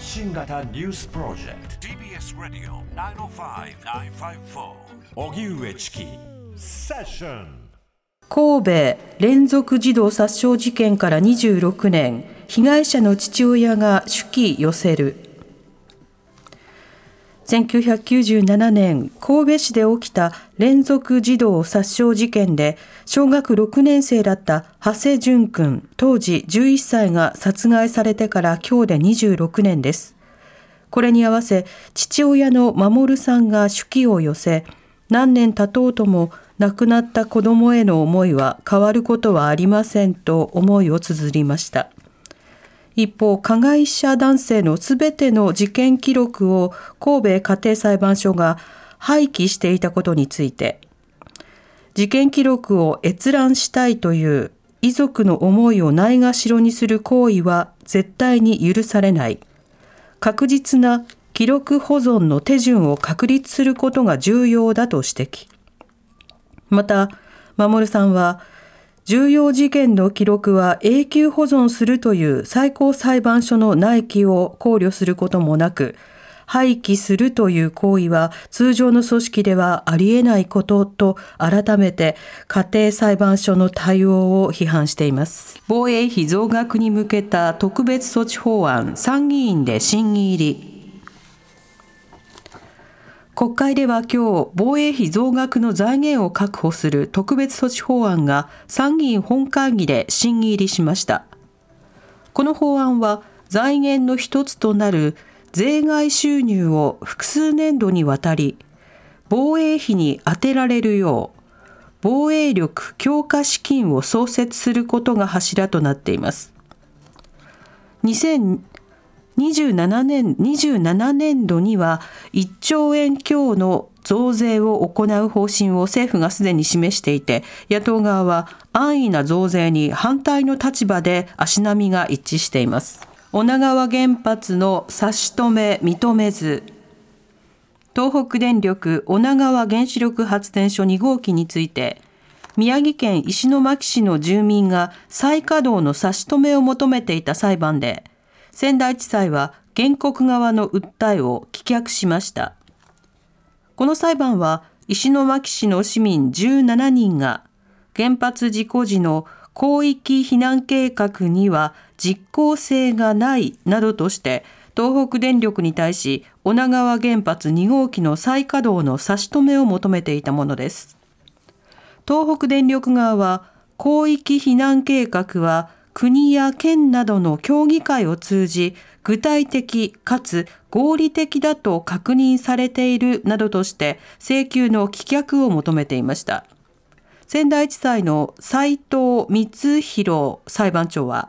発信型ニュースプロジェクト。TBS ラディオ905-954おぎゅうえちきセッション神戸連続児童殺傷事件から26年。被害者の父親が手記寄せる1997年神戸市で起きた連続児童殺傷事件で小学6年生だった長谷淳君当時11歳が殺害されてから今日で26年です。これに合わせ父親の守さんが手記を寄せ何年経とうとも亡くなった子供への思いは変わることはありませんと思いを綴りました。一方、加害者男性のすべての事件記録を神戸家庭裁判所が廃棄していたことについて、事件記録を閲覧したいという遺族の思いをないがしろにする行為は絶対に許されない。確実な記録保存の手順を確立することが重要だと指摘。また、守さんは、重要事件の記録は永久保存するという最高裁判所の内規を考慮することもなく、廃棄するという行為は通常の組織ではありえないことと改めて家庭裁判所の対応を批判しています。防衛費増額に向けた特別措置法案参議院で審議入り。国会では今日、防衛費増額の財源を確保する特別措置法案が参議院本会議で審議入りしました。この法案は財源の一つとなる税外収入を複数年度にわたり、防衛費に充てられるよう、防衛力強化資金を創設することが柱となっています。27年 ,27 年度には1兆円強の増税を行う方針を政府がすでに示していて野党側は安易な増税に反対の立場で足並みが一致しています。女川原発の差し止め認めず東北電力女川原子力発電所2号機について宮城県石巻市の住民が再稼働の差し止めを求めていた裁判で仙台地裁は原告側の訴えを棄却しました。この裁判は石巻市の市民17人が原発事故時の広域避難計画には実効性がないなどとして東北電力に対し女川原発2号機の再稼働の差し止めを求めていたものです。東北電力側は広域避難計画は国や県などの協議会を通じ具体的かつ合理的だと確認されているなどとして請求の棄却を求めていました。仙台地裁の斉藤光弘裁判長は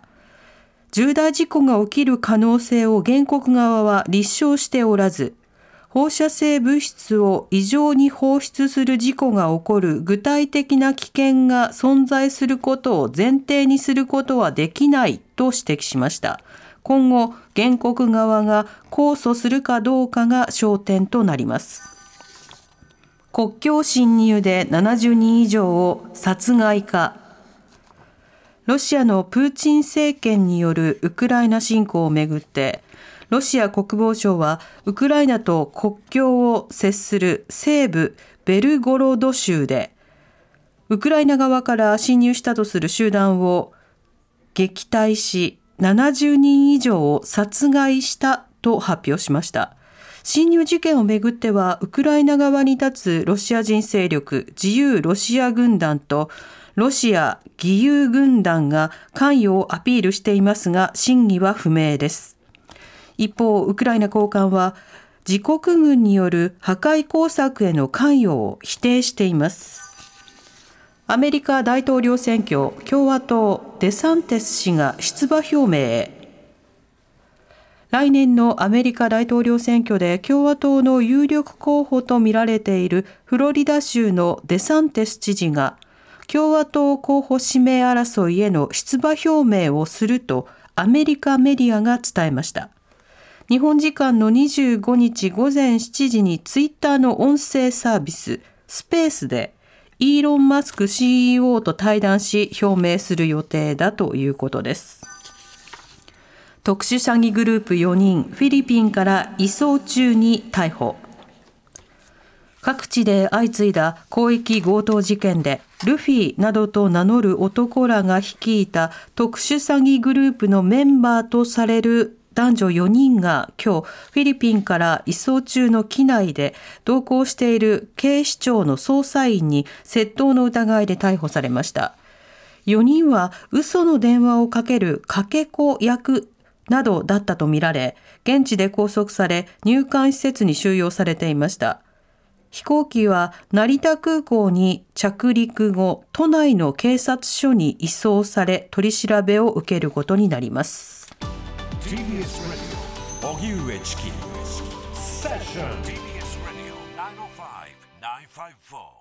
重大事故が起きる可能性を原告側は立証しておらず放射性物質を異常に放出する事故が起こる具体的な危険が存在することを前提にすることはできないと指摘しました。今後、原告側が控訴するかどうかが焦点となります。国境侵入で70人以上を殺害か。ロシアのプーチン政権によるウクライナ侵攻をめぐって、ロシア国防省はウクライナと国境を接する西部ベルゴロド州でウクライナ側から侵入したとする集団を撃退し70人以上を殺害したと発表しました。侵入事件をめぐっては、ウクライナ側に立つロシア人勢力自由ロシア軍団とロシア義勇軍団が関与をアピールしていますが、真偽は不明です。一方、ウクライナ高官は自国軍による破壊工作への関与を否定しています。アメリカ大統領選挙、共和党デサンテス氏が出馬表明へ。来年のアメリカ大統領選挙で共和党の有力候補とみられているフロリダ州のデサンテス知事が共和党候補指名争いへの出馬表明をするとアメリカメディアが伝えました。日本時間の25日午前7時にツイッターの音声サービススペースでイーロン・マスク CEO と対談し表明する予定だということです。特殊詐欺グループ4人フィリピンから移送中に逮捕各地で相次いだ広域強盗事件でルフィなどと名乗る男らが率いた特殊詐欺グループのメンバーとされる男女4人が今日フィリピンから移送中の機内で同行している警視庁の捜査員に窃盗の疑いで逮捕されました。4人は嘘の電話をかけるかけ子役などだったとみられ現地で拘束され入管施設に収容されていました。飛行機は成田空港に着陸後都内の警察署に移送され取り調べを受けることになります。TBS Radio 荻上チキセッション TBS Radio 905-954